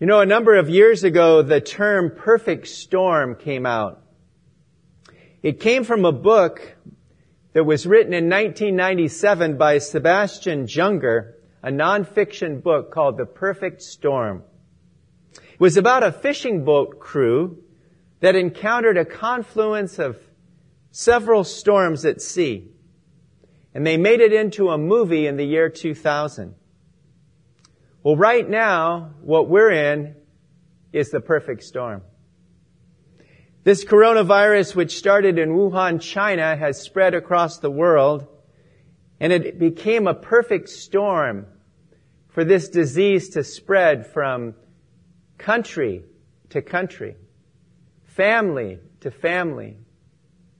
You know, a number of years ago, the term perfect storm came out. It came from a book that was written in 1997 by Sebastian Junger, a nonfiction book called The Perfect Storm. It was about a fishing boat crew that encountered a confluence of several storms at sea. And they made it into a movie in the year 2000. Well, right now, what we're in is the perfect storm. This coronavirus, which started in Wuhan, China, has spread across the world, and it became a perfect storm for this disease to spread from country to country, family to family,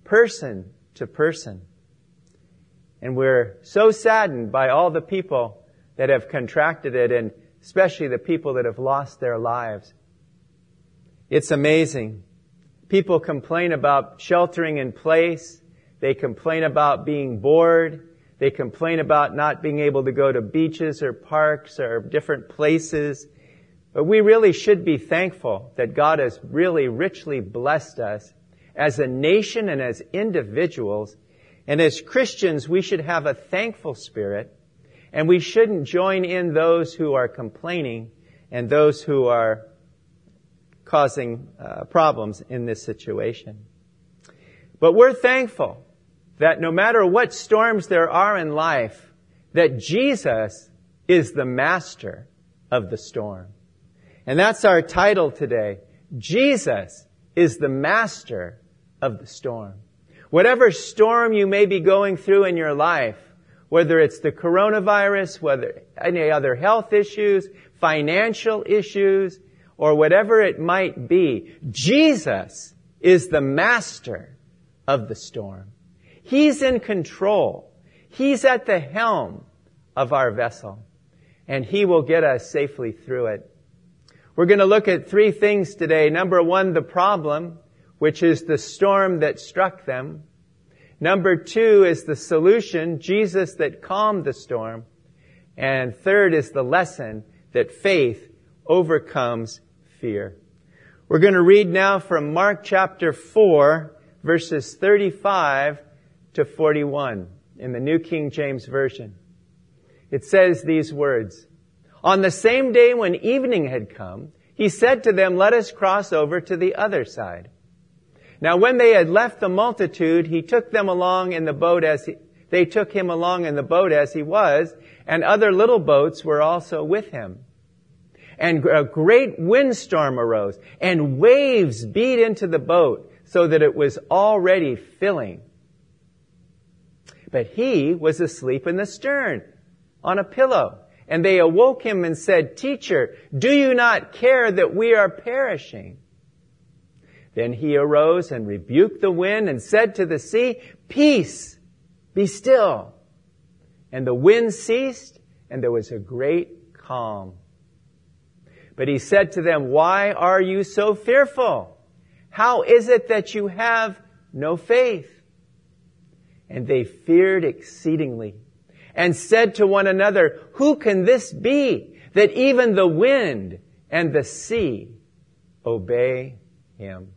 person to person. And we're so saddened by all the people that have contracted it and especially the people that have lost their lives. It's amazing. People complain about sheltering in place. They complain about being bored. They complain about not being able to go to beaches or parks or different places. But we really should be thankful that God has really richly blessed us as a nation and as individuals. And as Christians, we should have a thankful spirit and we shouldn't join in those who are complaining and those who are causing uh, problems in this situation. But we're thankful that no matter what storms there are in life, that Jesus is the master of the storm. And that's our title today. Jesus is the master of the storm. Whatever storm you may be going through in your life, whether it's the coronavirus, whether any other health issues, financial issues, or whatever it might be, Jesus is the master of the storm. He's in control. He's at the helm of our vessel. And He will get us safely through it. We're going to look at three things today. Number one, the problem, which is the storm that struck them. Number two is the solution, Jesus that calmed the storm. And third is the lesson that faith overcomes fear. We're going to read now from Mark chapter 4, verses 35 to 41 in the New King James Version. It says these words, On the same day when evening had come, he said to them, Let us cross over to the other side. Now when they had left the multitude, he took them along in the boat as he, they took him along in the boat as he was, and other little boats were also with him. And a great windstorm arose, and waves beat into the boat, so that it was already filling. But he was asleep in the stern, on a pillow. And they awoke him and said, Teacher, do you not care that we are perishing? Then he arose and rebuked the wind and said to the sea, Peace, be still. And the wind ceased and there was a great calm. But he said to them, Why are you so fearful? How is it that you have no faith? And they feared exceedingly and said to one another, Who can this be that even the wind and the sea obey him?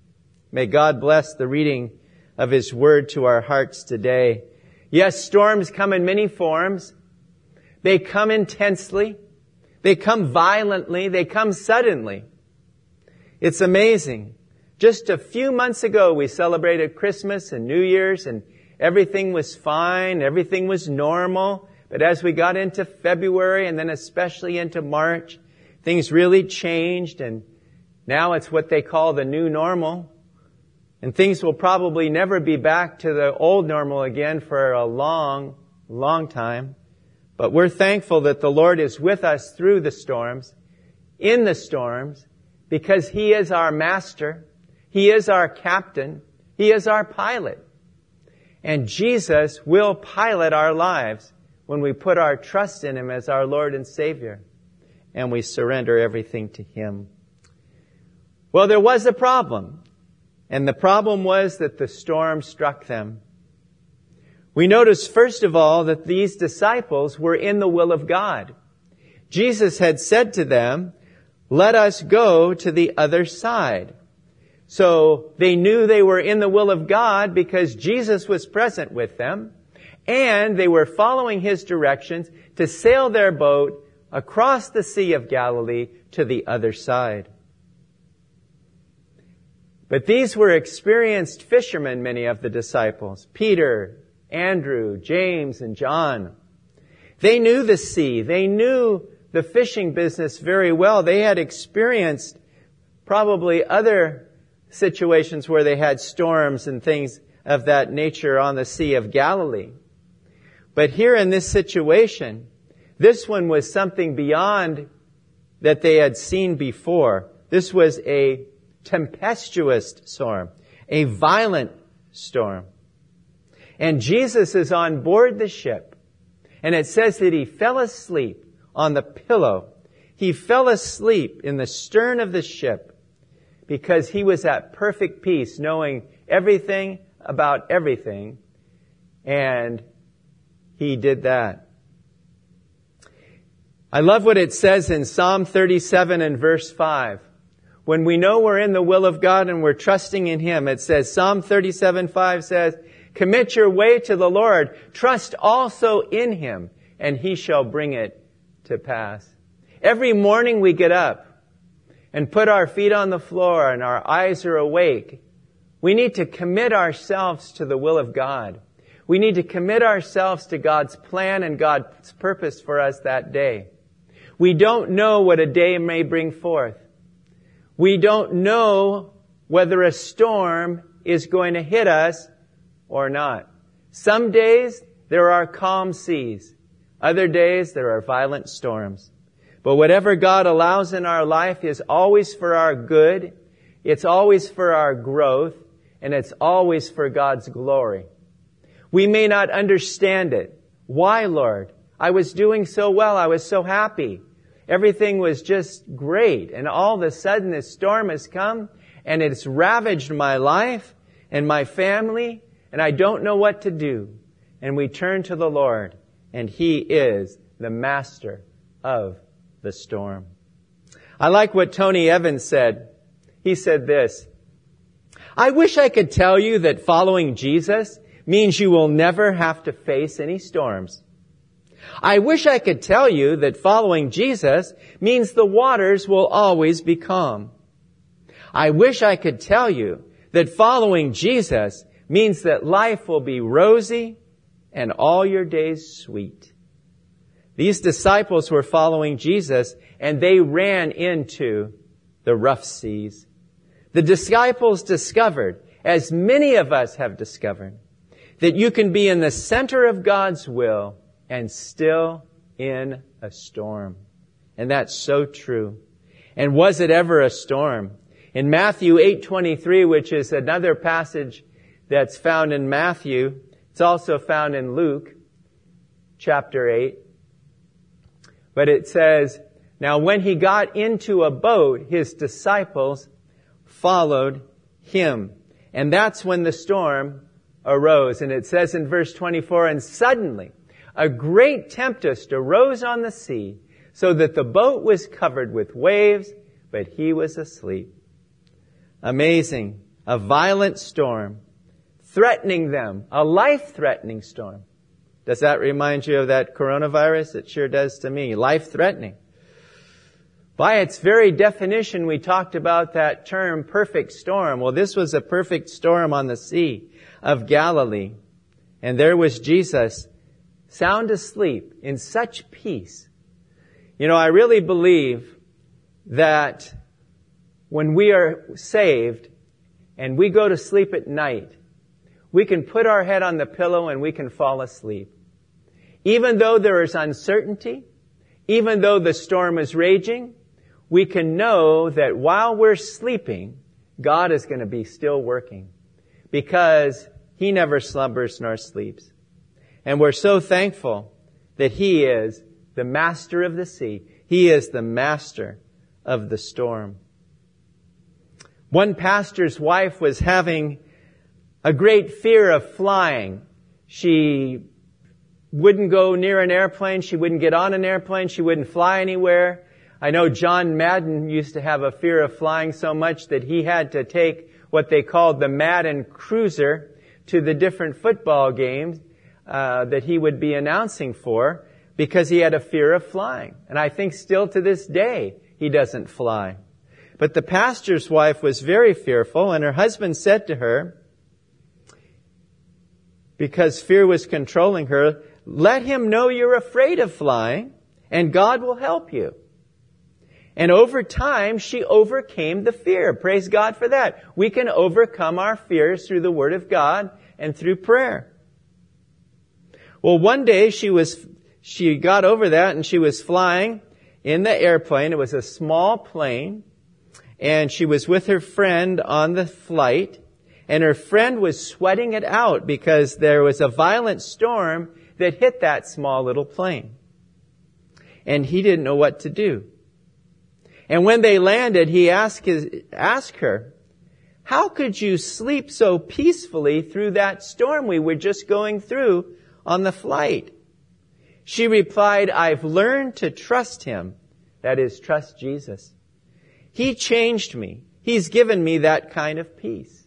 May God bless the reading of His Word to our hearts today. Yes, storms come in many forms. They come intensely. They come violently. They come suddenly. It's amazing. Just a few months ago, we celebrated Christmas and New Year's and everything was fine. Everything was normal. But as we got into February and then especially into March, things really changed and now it's what they call the new normal. And things will probably never be back to the old normal again for a long, long time. But we're thankful that the Lord is with us through the storms, in the storms, because He is our master. He is our captain. He is our pilot. And Jesus will pilot our lives when we put our trust in Him as our Lord and Savior and we surrender everything to Him. Well, there was a problem. And the problem was that the storm struck them. We notice first of all that these disciples were in the will of God. Jesus had said to them, let us go to the other side. So they knew they were in the will of God because Jesus was present with them and they were following his directions to sail their boat across the Sea of Galilee to the other side. But these were experienced fishermen, many of the disciples. Peter, Andrew, James, and John. They knew the sea. They knew the fishing business very well. They had experienced probably other situations where they had storms and things of that nature on the Sea of Galilee. But here in this situation, this one was something beyond that they had seen before. This was a tempestuous storm, a violent storm. And Jesus is on board the ship. And it says that he fell asleep on the pillow. He fell asleep in the stern of the ship because he was at perfect peace, knowing everything about everything. And he did that. I love what it says in Psalm 37 and verse 5. When we know we're in the will of God and we're trusting in Him, it says, Psalm 37, 5 says, Commit your way to the Lord. Trust also in Him, and He shall bring it to pass. Every morning we get up and put our feet on the floor and our eyes are awake. We need to commit ourselves to the will of God. We need to commit ourselves to God's plan and God's purpose for us that day. We don't know what a day may bring forth. We don't know whether a storm is going to hit us or not. Some days there are calm seas. Other days there are violent storms. But whatever God allows in our life is always for our good. It's always for our growth and it's always for God's glory. We may not understand it. Why, Lord? I was doing so well. I was so happy. Everything was just great. And all of a sudden this storm has come and it's ravaged my life and my family and I don't know what to do. And we turn to the Lord and He is the master of the storm. I like what Tony Evans said. He said this, I wish I could tell you that following Jesus means you will never have to face any storms. I wish I could tell you that following Jesus means the waters will always be calm. I wish I could tell you that following Jesus means that life will be rosy and all your days sweet. These disciples were following Jesus and they ran into the rough seas. The disciples discovered, as many of us have discovered, that you can be in the center of God's will and still in a storm. And that's so true. And was it ever a storm? In Matthew 8:23, which is another passage that's found in Matthew, it's also found in Luke chapter 8. But it says, now when he got into a boat, his disciples followed him. And that's when the storm arose. And it says in verse 24, and suddenly a great tempest arose on the sea, so that the boat was covered with waves, but he was asleep. Amazing. A violent storm threatening them, a life-threatening storm. Does that remind you of that coronavirus? It sure does to me. Life-threatening. By its very definition, we talked about that term perfect storm. Well, this was a perfect storm on the Sea of Galilee. And there was Jesus sound asleep in such peace. You know, I really believe that when we are saved and we go to sleep at night, we can put our head on the pillow and we can fall asleep. Even though there is uncertainty, even though the storm is raging, we can know that while we're sleeping, God is going to be still working because He never slumbers nor sleeps. And we're so thankful that He is the master of the sea. He is the master of the storm. One pastor's wife was having a great fear of flying. She wouldn't go near an airplane. She wouldn't get on an airplane. She wouldn't fly anywhere I know John Madden used to have a fear of flying so much that he had to take what they called the Madden Cruiser to the different football games uh, that he would be announcing for because he had a fear of flying. And I think still to this day he doesn't fly. But the pastor's wife was very fearful and her husband said to her, because fear was controlling her, let him know you're afraid of flying and God will help you. And over time, she overcame the fear. Praise God for that. We can overcome our fears through the Word of God and through prayer. Well, one day she was, she got over that and she was flying in the airplane. It was a small plane and she was with her friend on the flight and her friend was sweating it out because there was a violent storm that hit that small little plane. And he didn't know what to do. And when they landed, he asked, his, asked her, how could you sleep so peacefully through that storm we were just going through on the flight? She replied, I've learned to trust him. That is, trust Jesus. He changed me. He's given me that kind of peace.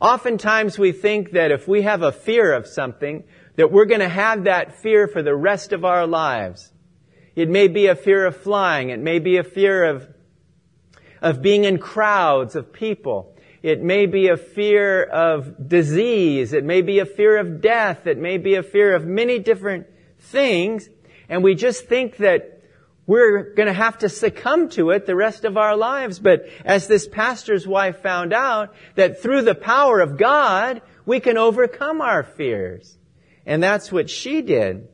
Oftentimes we think that if we have a fear of something, that we're going to have that fear for the rest of our lives. It may be a fear of flying. It may be a fear of, of being in crowds of people. It may be a fear of disease. It may be a fear of death. It may be a fear of many different things. And we just think that we're going to have to succumb to it the rest of our lives. But as this pastor's wife found out, that through the power of God, we can overcome our fears. And that's what she did.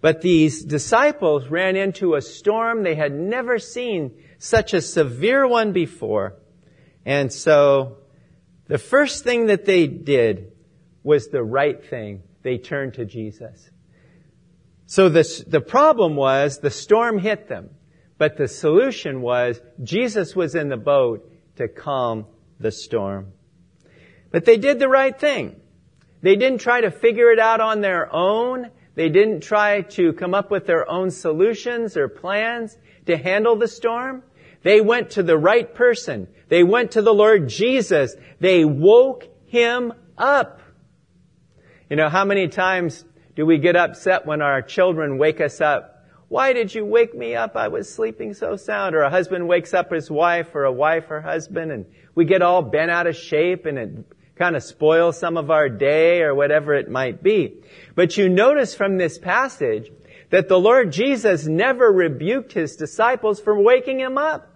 But these disciples ran into a storm. They had never seen such a severe one before. And so the first thing that they did was the right thing. They turned to Jesus. So this, the problem was the storm hit them. But the solution was Jesus was in the boat to calm the storm. But they did the right thing. They didn't try to figure it out on their own. They didn't try to come up with their own solutions or plans to handle the storm. They went to the right person. They went to the Lord Jesus. They woke him up. You know, how many times do we get upset when our children wake us up? Why did you wake me up? I was sleeping so sound. Or a husband wakes up his wife or a wife her husband and we get all bent out of shape and it kind of spoil some of our day or whatever it might be. But you notice from this passage that the Lord Jesus never rebuked his disciples for waking him up.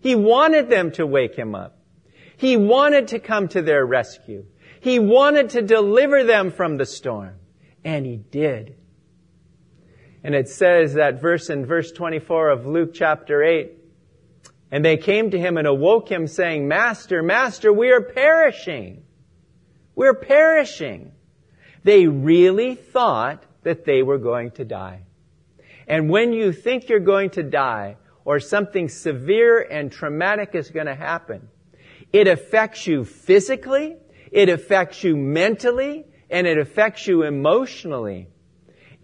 He wanted them to wake him up. He wanted to come to their rescue. He wanted to deliver them from the storm. And he did. And it says that verse in verse 24 of Luke chapter 8, and they came to him and awoke him saying, Master, Master, we are perishing. We're perishing. They really thought that they were going to die. And when you think you're going to die, or something severe and traumatic is going to happen, it affects you physically, it affects you mentally, and it affects you emotionally.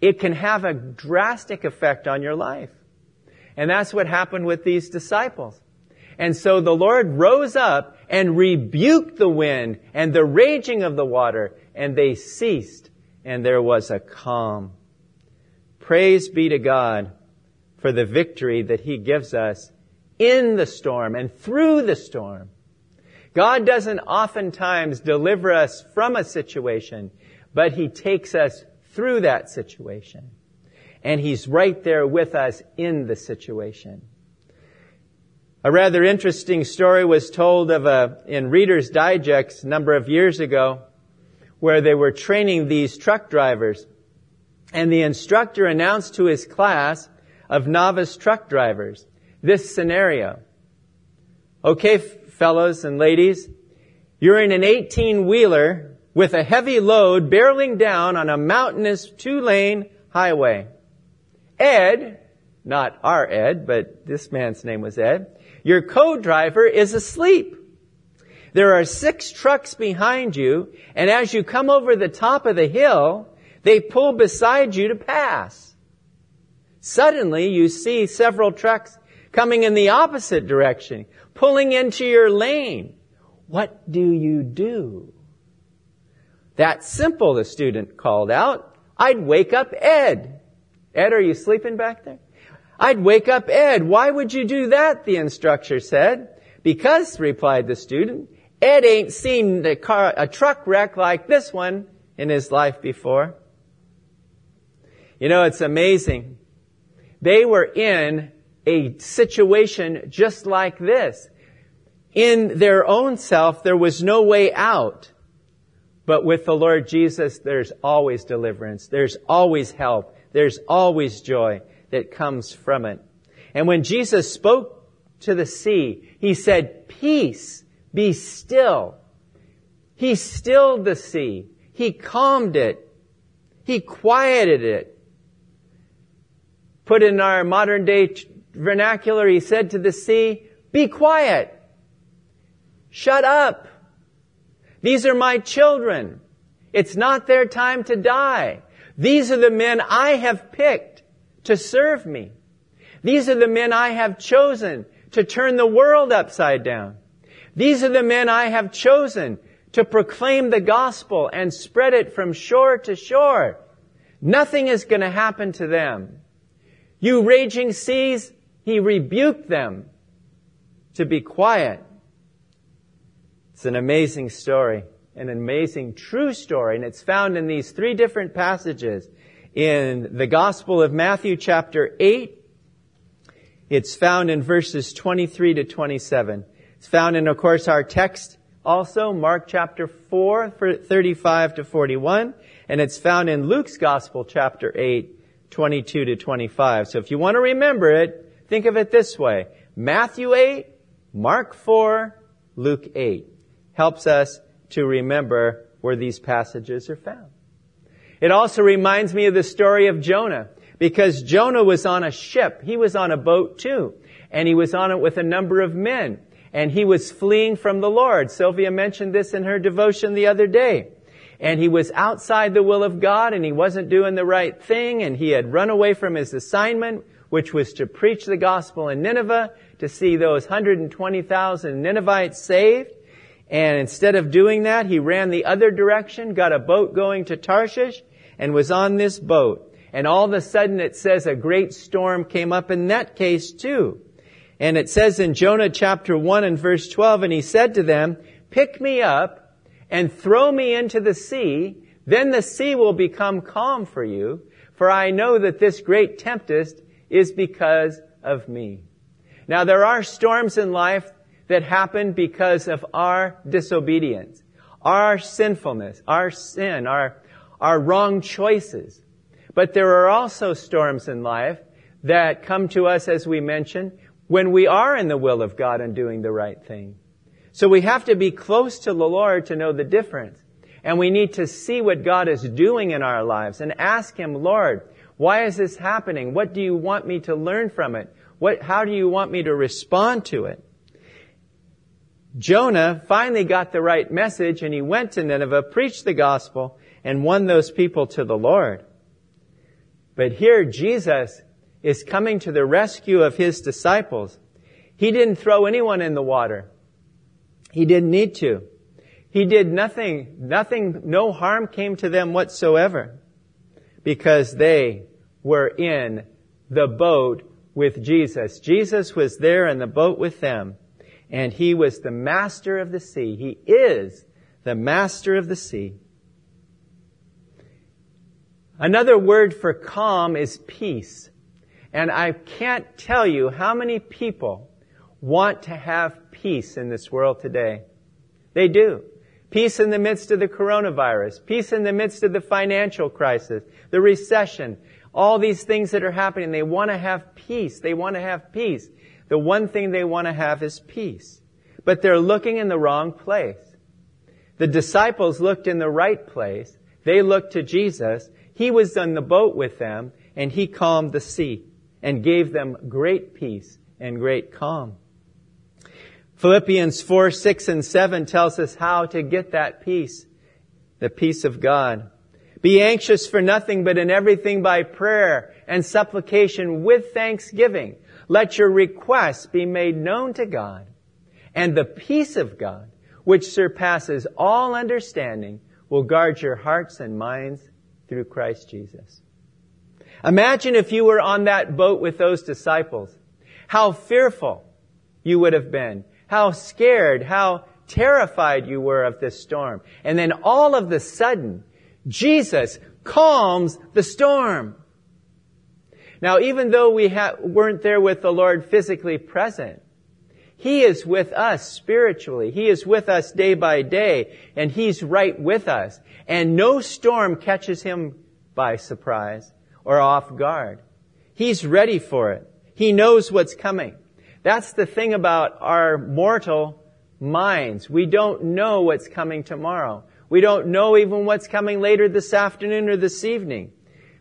It can have a drastic effect on your life. And that's what happened with these disciples. And so the Lord rose up and rebuked the wind and the raging of the water, and they ceased, and there was a calm. Praise be to God for the victory that He gives us in the storm and through the storm. God doesn't oftentimes deliver us from a situation, but He takes us through that situation and He's right there with us in the situation. A rather interesting story was told of a, in Reader's Digest a number of years ago where they were training these truck drivers and the instructor announced to his class of novice truck drivers this scenario. Okay, fellows and ladies, you're in an 18 wheeler with a heavy load barreling down on a mountainous two lane highway. Ed, not our Ed, but this man's name was Ed, your co-driver is asleep. There are six trucks behind you, and as you come over the top of the hill, they pull beside you to pass. Suddenly you see several trucks coming in the opposite direction, pulling into your lane. What do you do? That's simple, the student called out. I'd wake up Ed. Ed, are you sleeping back there? I'd wake up Ed. Why would you do that? The instructor said. Because, replied the student, Ed ain't seen a, car, a truck wreck like this one in his life before. You know, it's amazing. They were in a situation just like this. In their own self, there was no way out. But with the Lord Jesus, there's always deliverance. There's always help. There's always joy that comes from it. And when Jesus spoke to the sea, He said, peace, be still. He stilled the sea. He calmed it. He quieted it. Put in our modern day vernacular, he said to the sea, be quiet. Shut up. These are my children. It's not their time to die. These are the men I have picked to serve me. These are the men I have chosen to turn the world upside down. These are the men I have chosen to proclaim the gospel and spread it from shore to shore. Nothing is going to happen to them. You raging seas, he rebuked them to be quiet. It's an amazing story, an amazing true story, and it's found in these three different passages. In the Gospel of Matthew chapter 8, it's found in verses 23 to 27. It's found in, of course, our text also, Mark chapter 4, 35 to 41, and it's found in Luke's Gospel chapter 8, 22 to 25. So if you want to remember it, think of it this way. Matthew 8, Mark 4, Luke 8 helps us to remember where these passages are found. It also reminds me of the story of Jonah because Jonah was on a ship. He was on a boat too. And he was on it with a number of men. And he was fleeing from the Lord. Sylvia mentioned this in her devotion the other day and he was outside the will of God and he wasn't doing the right thing and he had run away from his assignment, which was to preach the gospel in Nineveh, to see those 120,000 Ninevites saved. And instead of doing that, he ran the other direction, got a boat going to Tarshish, and was on this boat. And all of a sudden it says a great storm came up in that case too. And it says in Jonah chapter 1 and verse 12, and he said to them, pick me up and throw me into the sea, then the sea will become calm for you, for I know that this great tempest is because of me. Now there are storms in life that happen because of our disobedience, our sinfulness, our sin, our, our wrong choices. But there are also storms in life that come to us, as we mentioned, when we are in the will of God and doing the right thing. So we have to be close to the Lord to know the difference. And we need to see what God is doing in our lives and ask Him, Lord, why is this happening? What do you want me to learn from it? What, how do you want me to respond to it? Jonah finally got the right message and he went to Nineveh, preached the gospel, and won those people to the Lord. But here Jesus is coming to the rescue of his disciples. He didn't throw anyone in the water. He didn't need to. He did nothing, nothing, no harm came to them whatsoever because they were in the boat with Jesus. Jesus was there in the boat with them and he was the master of the sea. He is the master of the sea. Another word for calm is peace. And I can't tell you how many people want to have peace in this world today. They do. Peace in the midst of the coronavirus, peace in the midst of the financial crisis, the recession, all these things that are happening. They want to have peace. They want to have peace. The one thing they want to have is peace. But they're looking in the wrong place. The disciples looked in the right place. They looked to Jesus. He was on the boat with them and he calmed the sea and gave them great peace and great calm. Philippians 4, 6, and 7 tells us how to get that peace, the peace of God. Be anxious for nothing, but in everything by prayer and supplication with thanksgiving. Let your requests be made known to God. And the peace of God, which surpasses all understanding, will guard your hearts and minds through Christ Jesus. Imagine if you were on that boat with those disciples. How fearful you would have been. How scared, how terrified you were of this storm. And then all of the sudden, Jesus calms the storm. Now, even though we ha- weren't there with the Lord physically present, He is with us spiritually. He is with us day by day, and He's right with us. And no storm catches Him by surprise or off guard. He's ready for it. He knows what's coming. That's the thing about our mortal minds. We don't know what's coming tomorrow. We don't know even what's coming later this afternoon or this evening.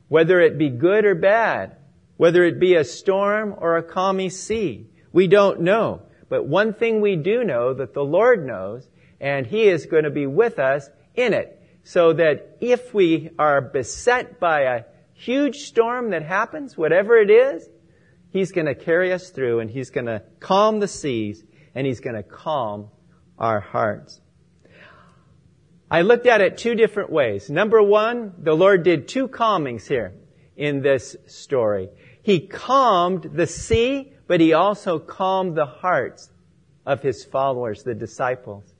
Whether it be good or bad. Whether it be a storm or a calmy sea. We don't know. But one thing we do know that the Lord knows, and He is going to be with us in it. So that if we are beset by a huge storm that happens, whatever it is, He's going to carry us through and He's going to calm the seas and He's going to calm our hearts. I looked at it two different ways. Number one, the Lord did two calmings here in this story. He calmed the sea, but He also calmed the hearts of His followers, the disciples.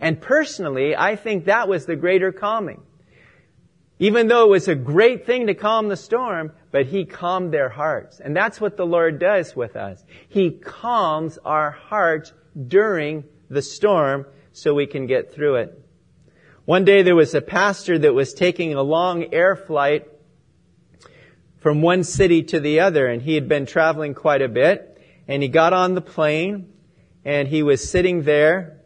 And personally, I think that was the greater calming. Even though it was a great thing to calm the storm, but He calmed their hearts. And that's what the Lord does with us. He calms our hearts during the storm so we can get through it. One day there was a pastor that was taking a long air flight from one city to the other and he had been traveling quite a bit and he got on the plane and he was sitting there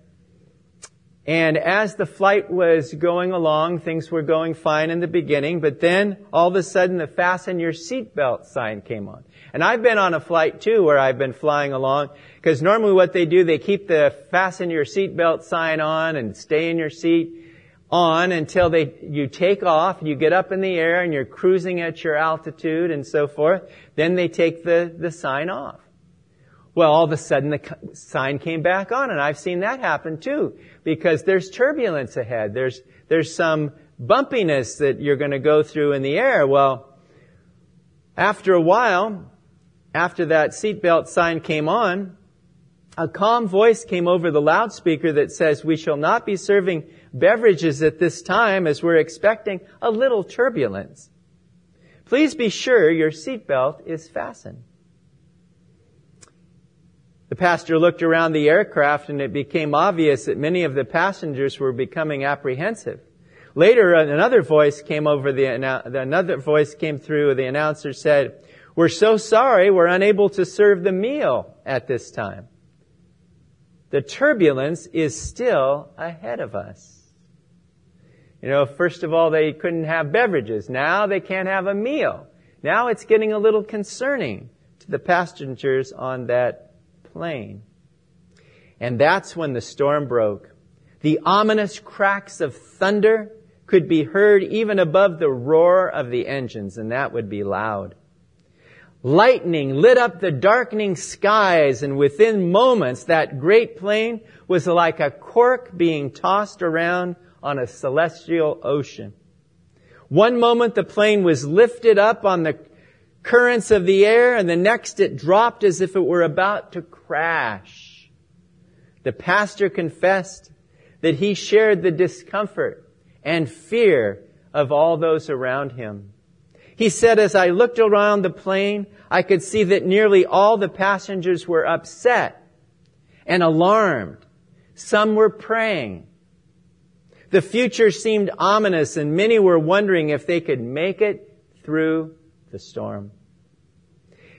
and as the flight was going along, things were going fine in the beginning, but then all of a sudden the fasten your seatbelt sign came on. And I've been on a flight too where I've been flying along, because normally what they do, they keep the fasten your seatbelt sign on and stay in your seat on until they, you take off, you get up in the air and you're cruising at your altitude and so forth. Then they take the, the sign off. Well, all of a sudden the sign came back on and I've seen that happen too because there's turbulence ahead. There's, there's some bumpiness that you're going to go through in the air. Well, after a while, after that seatbelt sign came on, a calm voice came over the loudspeaker that says, we shall not be serving beverages at this time as we're expecting a little turbulence. Please be sure your seatbelt is fastened. The pastor looked around the aircraft and it became obvious that many of the passengers were becoming apprehensive. Later, another voice came over the, another voice came through. The announcer said, we're so sorry we're unable to serve the meal at this time. The turbulence is still ahead of us. You know, first of all, they couldn't have beverages. Now they can't have a meal. Now it's getting a little concerning to the passengers on that plane. And that's when the storm broke. The ominous cracks of thunder could be heard even above the roar of the engines, and that would be loud. Lightning lit up the darkening skies, and within moments that great plane was like a cork being tossed around on a celestial ocean. One moment the plane was lifted up on the currents of the air, and the next it dropped as if it were about to crash. The pastor confessed that he shared the discomfort and fear of all those around him. He said, as I looked around the plane, I could see that nearly all the passengers were upset and alarmed. Some were praying. The future seemed ominous and many were wondering if they could make it through the storm.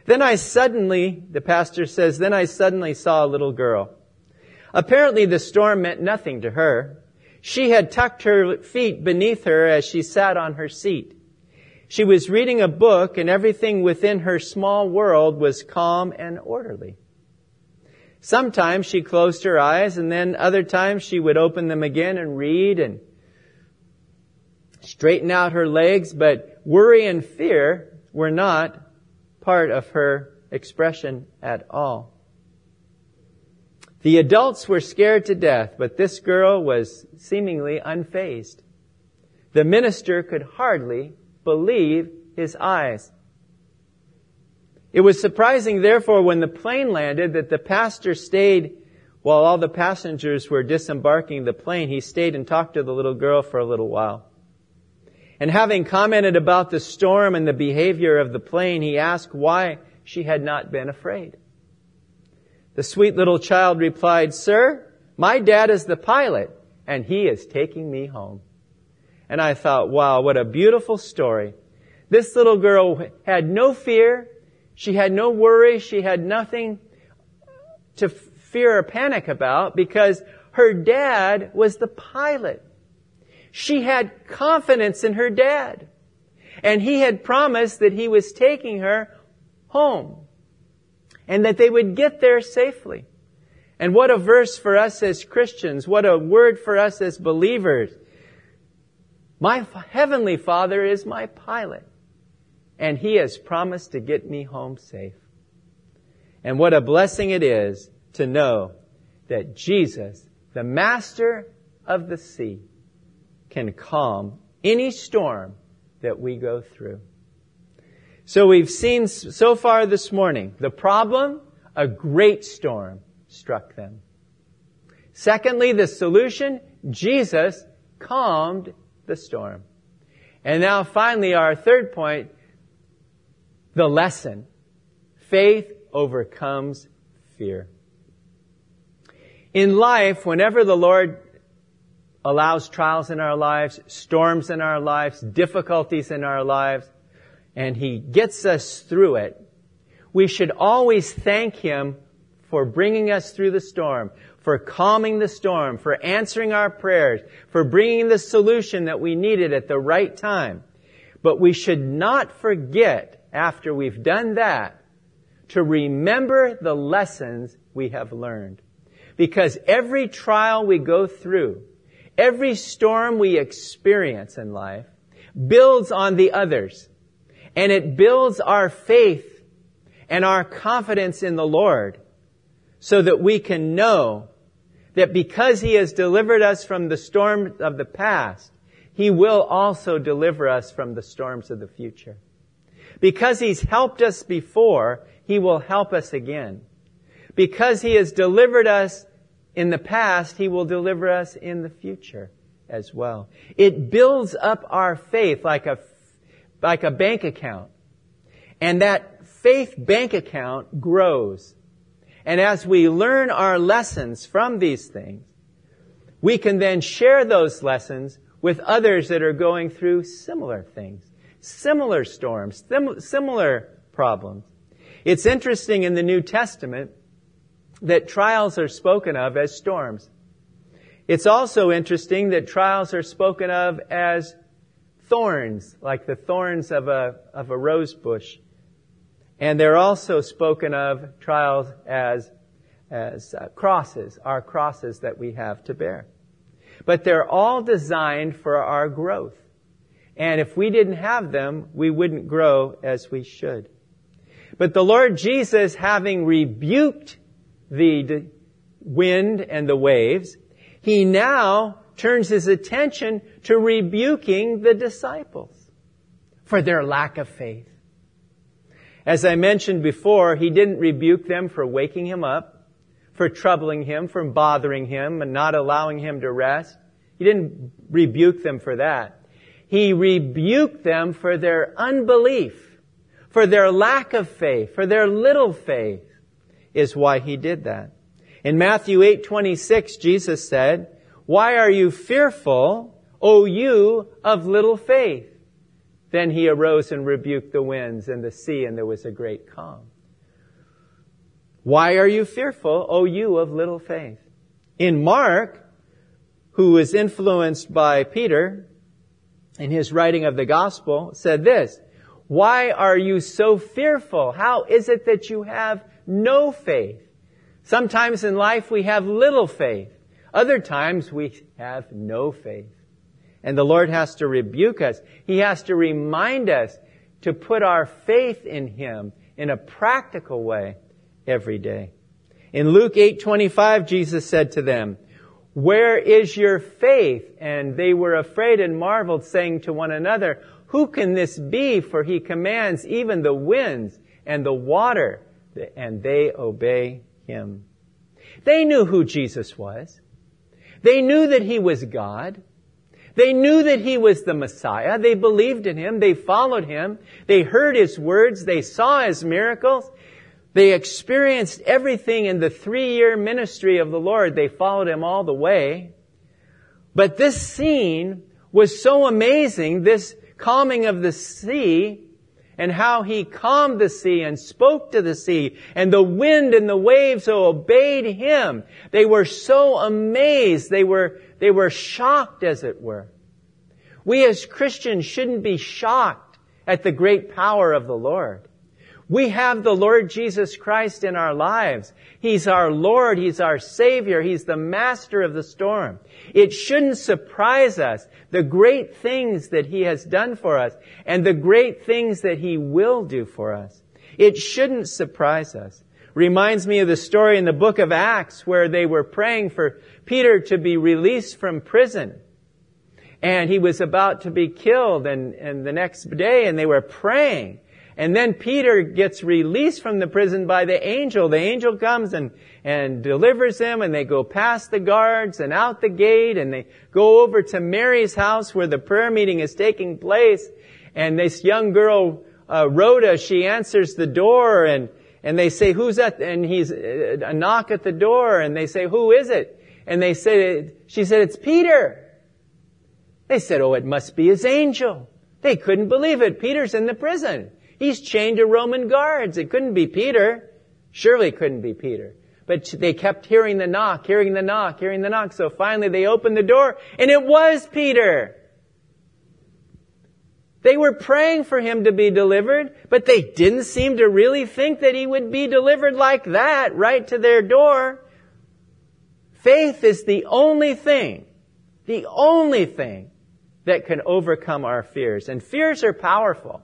Then I suddenly, the pastor says, then I suddenly saw a little girl. Apparently the storm meant nothing to her. She had tucked her feet beneath her as she sat on her seat. She was reading a book and everything within her small world was calm and orderly. Sometimes she closed her eyes and then other times she would open them again and read and straighten out her legs, but worry and fear were not part of her expression at all. The adults were scared to death, but this girl was seemingly unfazed. The minister could hardly believe his eyes. It was surprising, therefore, when the plane landed that the pastor stayed while all the passengers were disembarking the plane. He stayed and talked to the little girl for a little while. And having commented about the storm and the behavior of the plane, he asked why she had not been afraid. The sweet little child replied, Sir, my dad is the pilot and he is taking me home. And I thought, wow, what a beautiful story. This little girl had no fear. She had no worry. She had nothing to fear or panic about because her dad was the pilot. She had confidence in her dad. And he had promised that he was taking her home and that they would get there safely. And what a verse for us as Christians. What a word for us as believers. My heavenly father is my pilot and he has promised to get me home safe. And what a blessing it is to know that Jesus, the master of the sea, can calm any storm that we go through. So we've seen so far this morning the problem, a great storm struck them. Secondly, the solution, Jesus calmed the storm. And now finally, our third point, the lesson. Faith overcomes fear. In life, whenever the Lord allows trials in our lives, storms in our lives, difficulties in our lives, and He gets us through it, we should always thank Him for bringing us through the storm, for calming the storm, for answering our prayers, for bringing the solution that we needed at the right time. But we should not forget, after we've done that, to remember the lessons we have learned. Because every trial we go through, every storm we experience in life, builds on the others. And it builds our faith and our confidence in the Lord so that we can know that because He has delivered us from the storm of the past, He will also deliver us from the storms of the future. Because He's helped us before, He will help us again. Because He has delivered us in the past, He will deliver us in the future as well. It builds up our faith like a like a bank account. And that faith bank account grows. And as we learn our lessons from these things, we can then share those lessons with others that are going through similar things, similar storms, similar problems. It's interesting in the New Testament that trials are spoken of as storms. It's also interesting that trials are spoken of as thorns, like the thorns of a, of a rose bush. And they're also spoken of trials as, as uh, crosses, our crosses that we have to bear. But they're all designed for our growth. And if we didn't have them, we wouldn't grow as we should. But the Lord Jesus, having rebuked the wind and the waves, He now turns his attention to rebuking the disciples for their lack of faith. As I mentioned before, he didn't rebuke them for waking him up, for troubling him, for bothering him, and not allowing him to rest. He didn't rebuke them for that. He rebuked them for their unbelief, for their lack of faith, for their little faith, is why he did that. In Matthew 8:26, Jesus said, why are you fearful, O you of little faith? Then he arose and rebuked the winds and the sea, and there was a great calm. Why are you fearful, O you of little faith? In Mark, who was influenced by Peter in his writing of the gospel, said this, Why are you so fearful? How is it that you have no faith? Sometimes in life we have little faith. Other times we have no faith. And the Lord has to rebuke us. He has to remind us to put our faith in Him in a practical way every day. In Luke 8:25 Jesus said to them, "Where is your faith?" And they were afraid and marveled saying to one another, "Who can this be for he commands even the winds and the water and they obey him." They knew who Jesus was. They knew that he was God. They knew that he was the Messiah. They believed in him. They followed him. They heard his words. They saw his miracles. They experienced everything in the three year ministry of the Lord. They followed him all the way. But this scene was so amazing, this calming of the sea, and how he calmed the sea and spoke to the sea, and the wind and the waves obeyed him. They were so amazed. They were, they were shocked, as it were. We as Christians shouldn't be shocked at the great power of the Lord. We have the Lord Jesus Christ in our lives. He's our Lord. He's our Savior. He's the master of the storm. It shouldn't surprise us the great things that He has done for us and the great things that He will do for us. It shouldn't surprise us. Reminds me of the story in the book of Acts where they were praying for Peter to be released from prison. And he was about to be killed and, and the next day and they were praying. And then Peter gets released from the prison by the angel. The angel comes and, and delivers him and they go past the guards and out the gate and they go over to Mary's house where the prayer meeting is taking place. And this young girl, uh, Rhoda, she answers the door and, and they say, who's that? And he's uh, a knock at the door and they say, who is it? And they said, she said, it's Peter. They said, oh, it must be his angel. They couldn't believe it. Peter's in the prison. He's chained to Roman guards. It couldn't be Peter. Surely it couldn't be Peter. But they kept hearing the knock, hearing the knock, hearing the knock. So finally they opened the door and it was Peter. They were praying for him to be delivered, but they didn't seem to really think that he would be delivered like that right to their door. Faith is the only thing, the only thing that can overcome our fears. And fears are powerful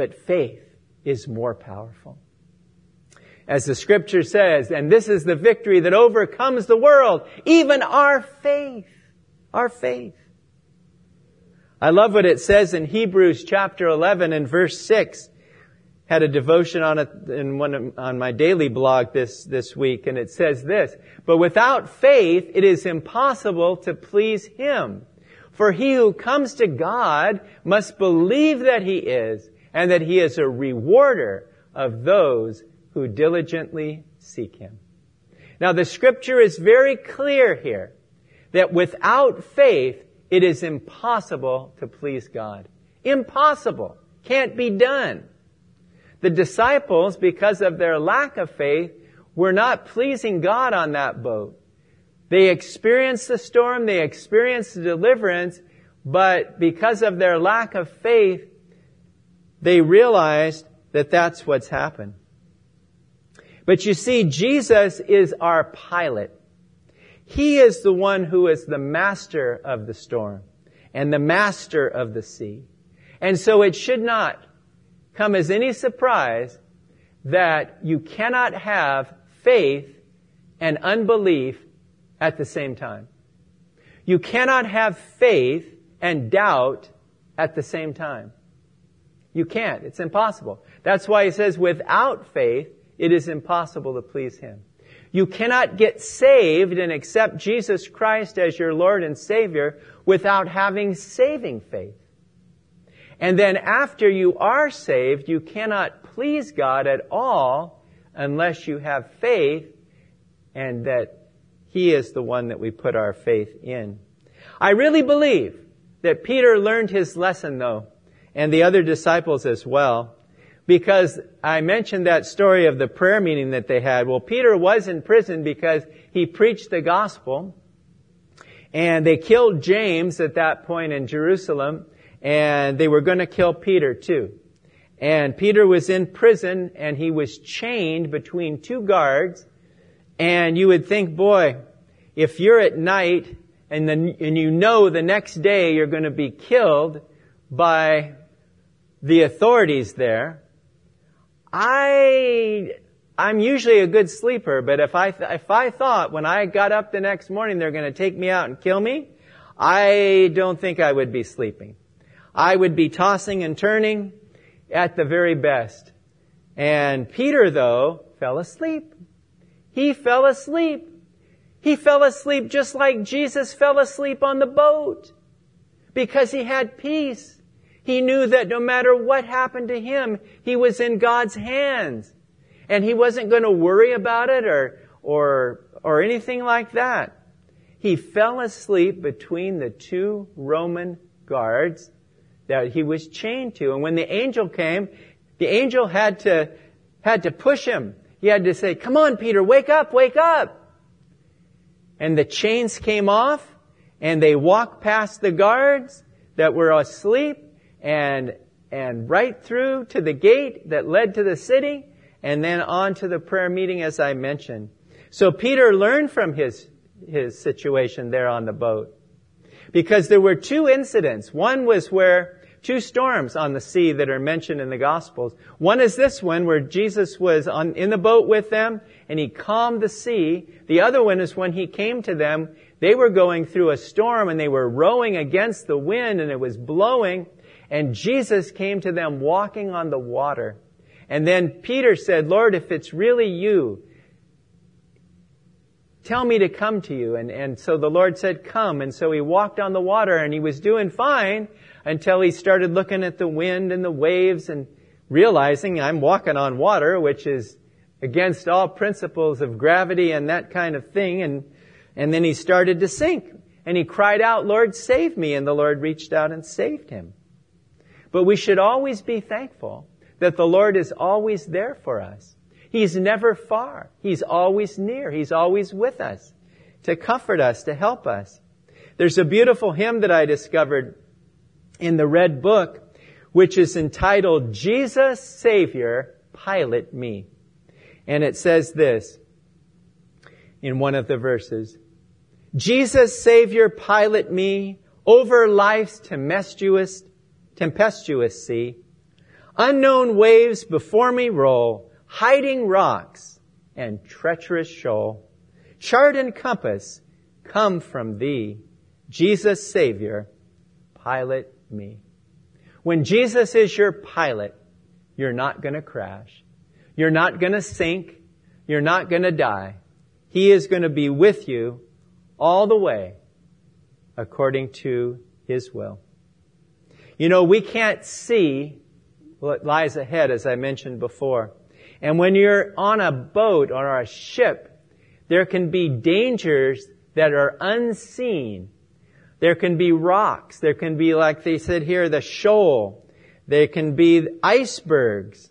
but faith is more powerful. As the scripture says, and this is the victory that overcomes the world, even our faith. Our faith. I love what it says in Hebrews chapter 11 and verse 6. Had a devotion on it in one on my daily blog this, this week, and it says this, but without faith it is impossible to please Him. For he who comes to God must believe that He is and that he is a rewarder of those who diligently seek him. Now the scripture is very clear here that without faith, it is impossible to please God. Impossible. Can't be done. The disciples, because of their lack of faith, were not pleasing God on that boat. They experienced the storm, they experienced the deliverance, but because of their lack of faith, they realized that that's what's happened. But you see, Jesus is our pilot. He is the one who is the master of the storm and the master of the sea. And so it should not come as any surprise that you cannot have faith and unbelief at the same time. You cannot have faith and doubt at the same time. You can't. It's impossible. That's why he says without faith, it is impossible to please him. You cannot get saved and accept Jesus Christ as your Lord and Savior without having saving faith. And then after you are saved, you cannot please God at all unless you have faith and that He is the one that we put our faith in. I really believe that Peter learned his lesson though and the other disciples as well. Because I mentioned that story of the prayer meeting that they had. Well, Peter was in prison because he preached the gospel. And they killed James at that point in Jerusalem. And they were going to kill Peter too. And Peter was in prison and he was chained between two guards. And you would think, boy, if you're at night and and you know the next day you're going to be killed by the authorities there, I, I'm usually a good sleeper, but if I, if I thought when I got up the next morning they're going to take me out and kill me, I don't think I would be sleeping. I would be tossing and turning at the very best. And Peter, though, fell asleep. He fell asleep. He fell asleep just like Jesus fell asleep on the boat. Because he had peace. He knew that no matter what happened to him, he was in God's hands. And he wasn't going to worry about it or, or, or anything like that. He fell asleep between the two Roman guards that he was chained to. And when the angel came, the angel had to, had to push him. He had to say, come on, Peter, wake up, wake up. And the chains came off and they walked past the guards that were asleep and, and right through to the gate that led to the city and then on to the prayer meeting as I mentioned. So Peter learned from his, his situation there on the boat. Because there were two incidents. One was where two storms on the sea that are mentioned in the Gospels. One is this one where Jesus was on, in the boat with them and he calmed the sea. The other one is when he came to them, they were going through a storm and they were rowing against the wind and it was blowing and Jesus came to them walking on the water. And then Peter said, Lord, if it's really you, tell me to come to you. And, and so the Lord said, come. And so he walked on the water and he was doing fine until he started looking at the wind and the waves and realizing I'm walking on water, which is against all principles of gravity and that kind of thing. And, and then he started to sink and he cried out, Lord, save me. And the Lord reached out and saved him. But we should always be thankful that the Lord is always there for us. He's never far. He's always near. He's always with us to comfort us, to help us. There's a beautiful hymn that I discovered in the red book, which is entitled Jesus Savior, Pilot Me. And it says this in one of the verses. Jesus Savior, pilot me over life's tempestuous, tempestuous sea. Unknown waves before me roll, hiding rocks and treacherous shoal. Chart and compass come from thee, Jesus Savior, pilot me. When Jesus is your pilot, you're not to crash. You're not to sink. You're not to die. He is to be with you all the way according to His will. You know, we can't see what lies ahead, as I mentioned before. And when you're on a boat or a ship, there can be dangers that are unseen there can be rocks. There can be, like they said here, the shoal. There can be icebergs.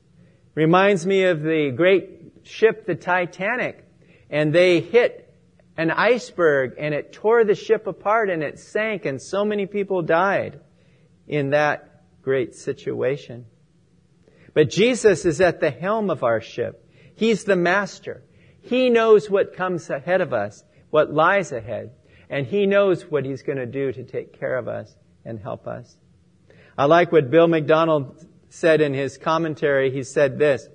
Reminds me of the great ship, the Titanic. And they hit an iceberg and it tore the ship apart and it sank and so many people died in that great situation. But Jesus is at the helm of our ship. He's the master. He knows what comes ahead of us, what lies ahead. And He knows what He's going to do to take care of us and help us. I like what Bill MacDonald said in his commentary. He said this,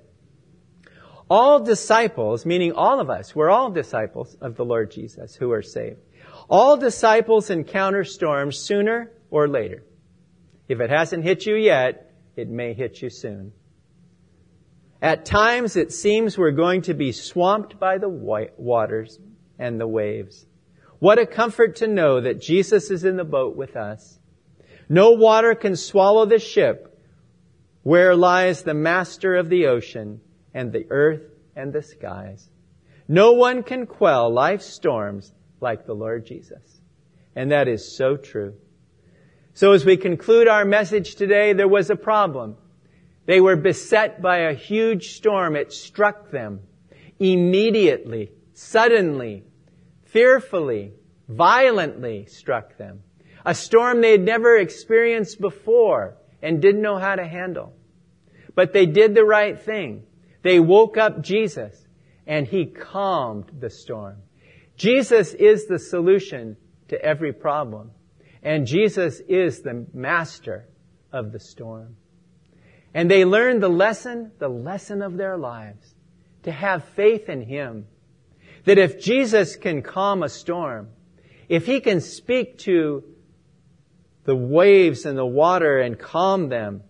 all disciples, meaning all of us, we're all disciples of the Lord Jesus who are saved. All disciples encounter storms sooner or later. If it hasn't hit you yet, it may hit you soon. At times it seems we're going to be swamped by the waters and the waves. What a comfort to know that Jesus is in the boat with us. No water can swallow the ship where lies the master of the ocean and the earth and the skies. No one can quell life's storms like the Lord Jesus. And that is so true. So as we conclude our message today, there was a problem. They were beset by a huge storm. It struck them immediately, suddenly, fearfully, violently struck them. A storm they had never experienced before and didn't know how to handle. But they did the right thing. They woke up Jesus and he calmed the storm. Jesus is the solution to every problem. And Jesus is the master of the storm. And they learned the lesson, the lesson of their lives, to have faith in Him. That if Jesus can calm a storm, if He can speak to the waves and the water and calm them,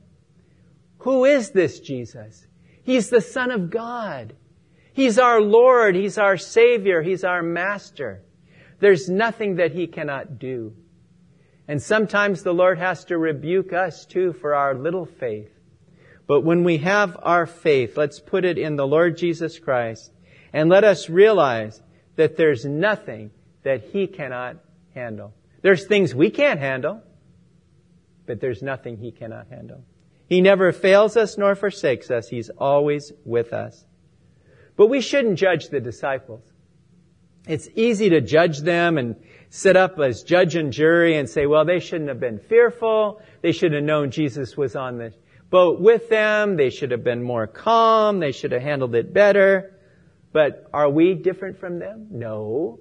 who is this Jesus? He's the Son of God. He's our Lord. He's our Savior. He's our Master. There's nothing that He cannot do. And sometimes the Lord has to rebuke us too for our little faith. But when we have our faith, let's put it in the Lord Jesus Christ and let us realize that there's nothing that He cannot handle. There's things we can't handle, but there's nothing He cannot handle. He never fails us nor forsakes us. He's always with us. But we shouldn't judge the disciples. It's easy to judge them and sit up as judge and jury and say, well, they shouldn't have been fearful. They should have known Jesus was on the boat with them. They should have been more calm. They should have handled it better. But are we different from them? No.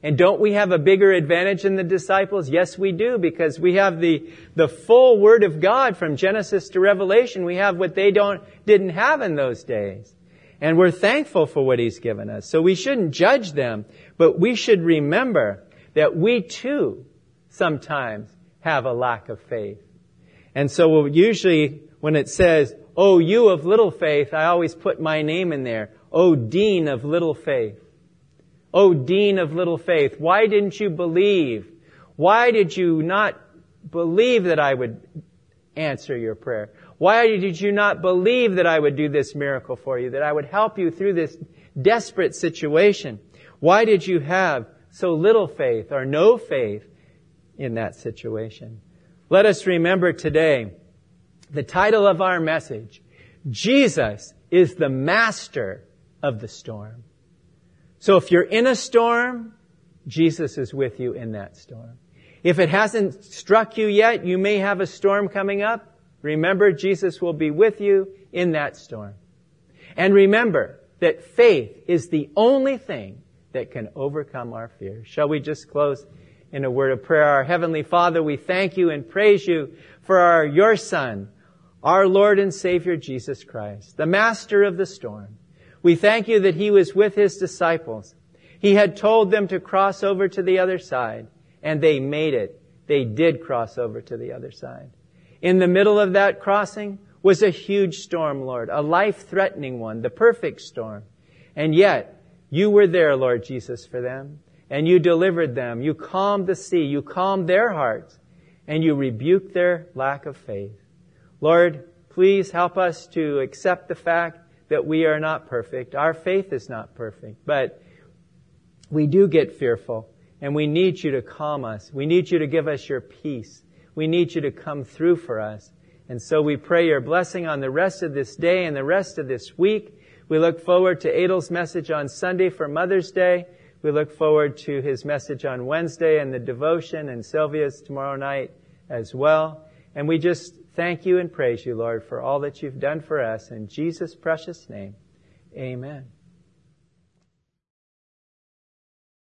And don't we have a bigger advantage than the disciples? Yes, we do, because we have the, the full Word of God from Genesis to Revelation. We have what they don't, didn't have in those days. And we're thankful for what He's given us. So we shouldn't judge them, but we should remember that we too sometimes have a lack of faith. And so usually, when it says, Oh, you of little faith, I always put my name in there. Oh, Dean of little faith. Oh, Dean of little faith, why didn't you believe? Why did you not believe that I would answer your prayer? Why did you not believe that I would do this miracle for you, that I would help you through this desperate situation? Why did you have so little faith or no faith in that situation? Let us remember today the title of our message, Jesus is the master of the storm. So if you're in a storm, Jesus is with you in that storm. If it hasn't struck you yet, you may have a storm coming up. Remember, Jesus will be with you in that storm. And remember that faith is the only thing that can overcome our fear. Shall we just close in a word of prayer? Our Heavenly Father, we thank you and praise you for our, your Son, our Lord and Savior Jesus Christ, the Master of the storm. We thank you that he was with his disciples. He had told them to cross over to the other side, and they made it. They did cross over to the other side. In the middle of that crossing was a huge storm, Lord, a life-threatening one, the perfect storm. And yet, you were there, Lord Jesus, for them, and you delivered them. You calmed the sea. You calmed their hearts, and you rebuked their lack of faith. Lord, please help us to accept the fact that we are not perfect. Our faith is not perfect, but we do get fearful and we need you to calm us. We need you to give us your peace. We need you to come through for us. And so we pray your blessing on the rest of this day and the rest of this week. We look forward to Adel's message on Sunday for Mother's Day. We look forward to his message on Wednesday and the devotion and Sylvia's tomorrow night as well. And we just thank you and praise you, Lord, for all that you've done for us. In Jesus' precious name, amen.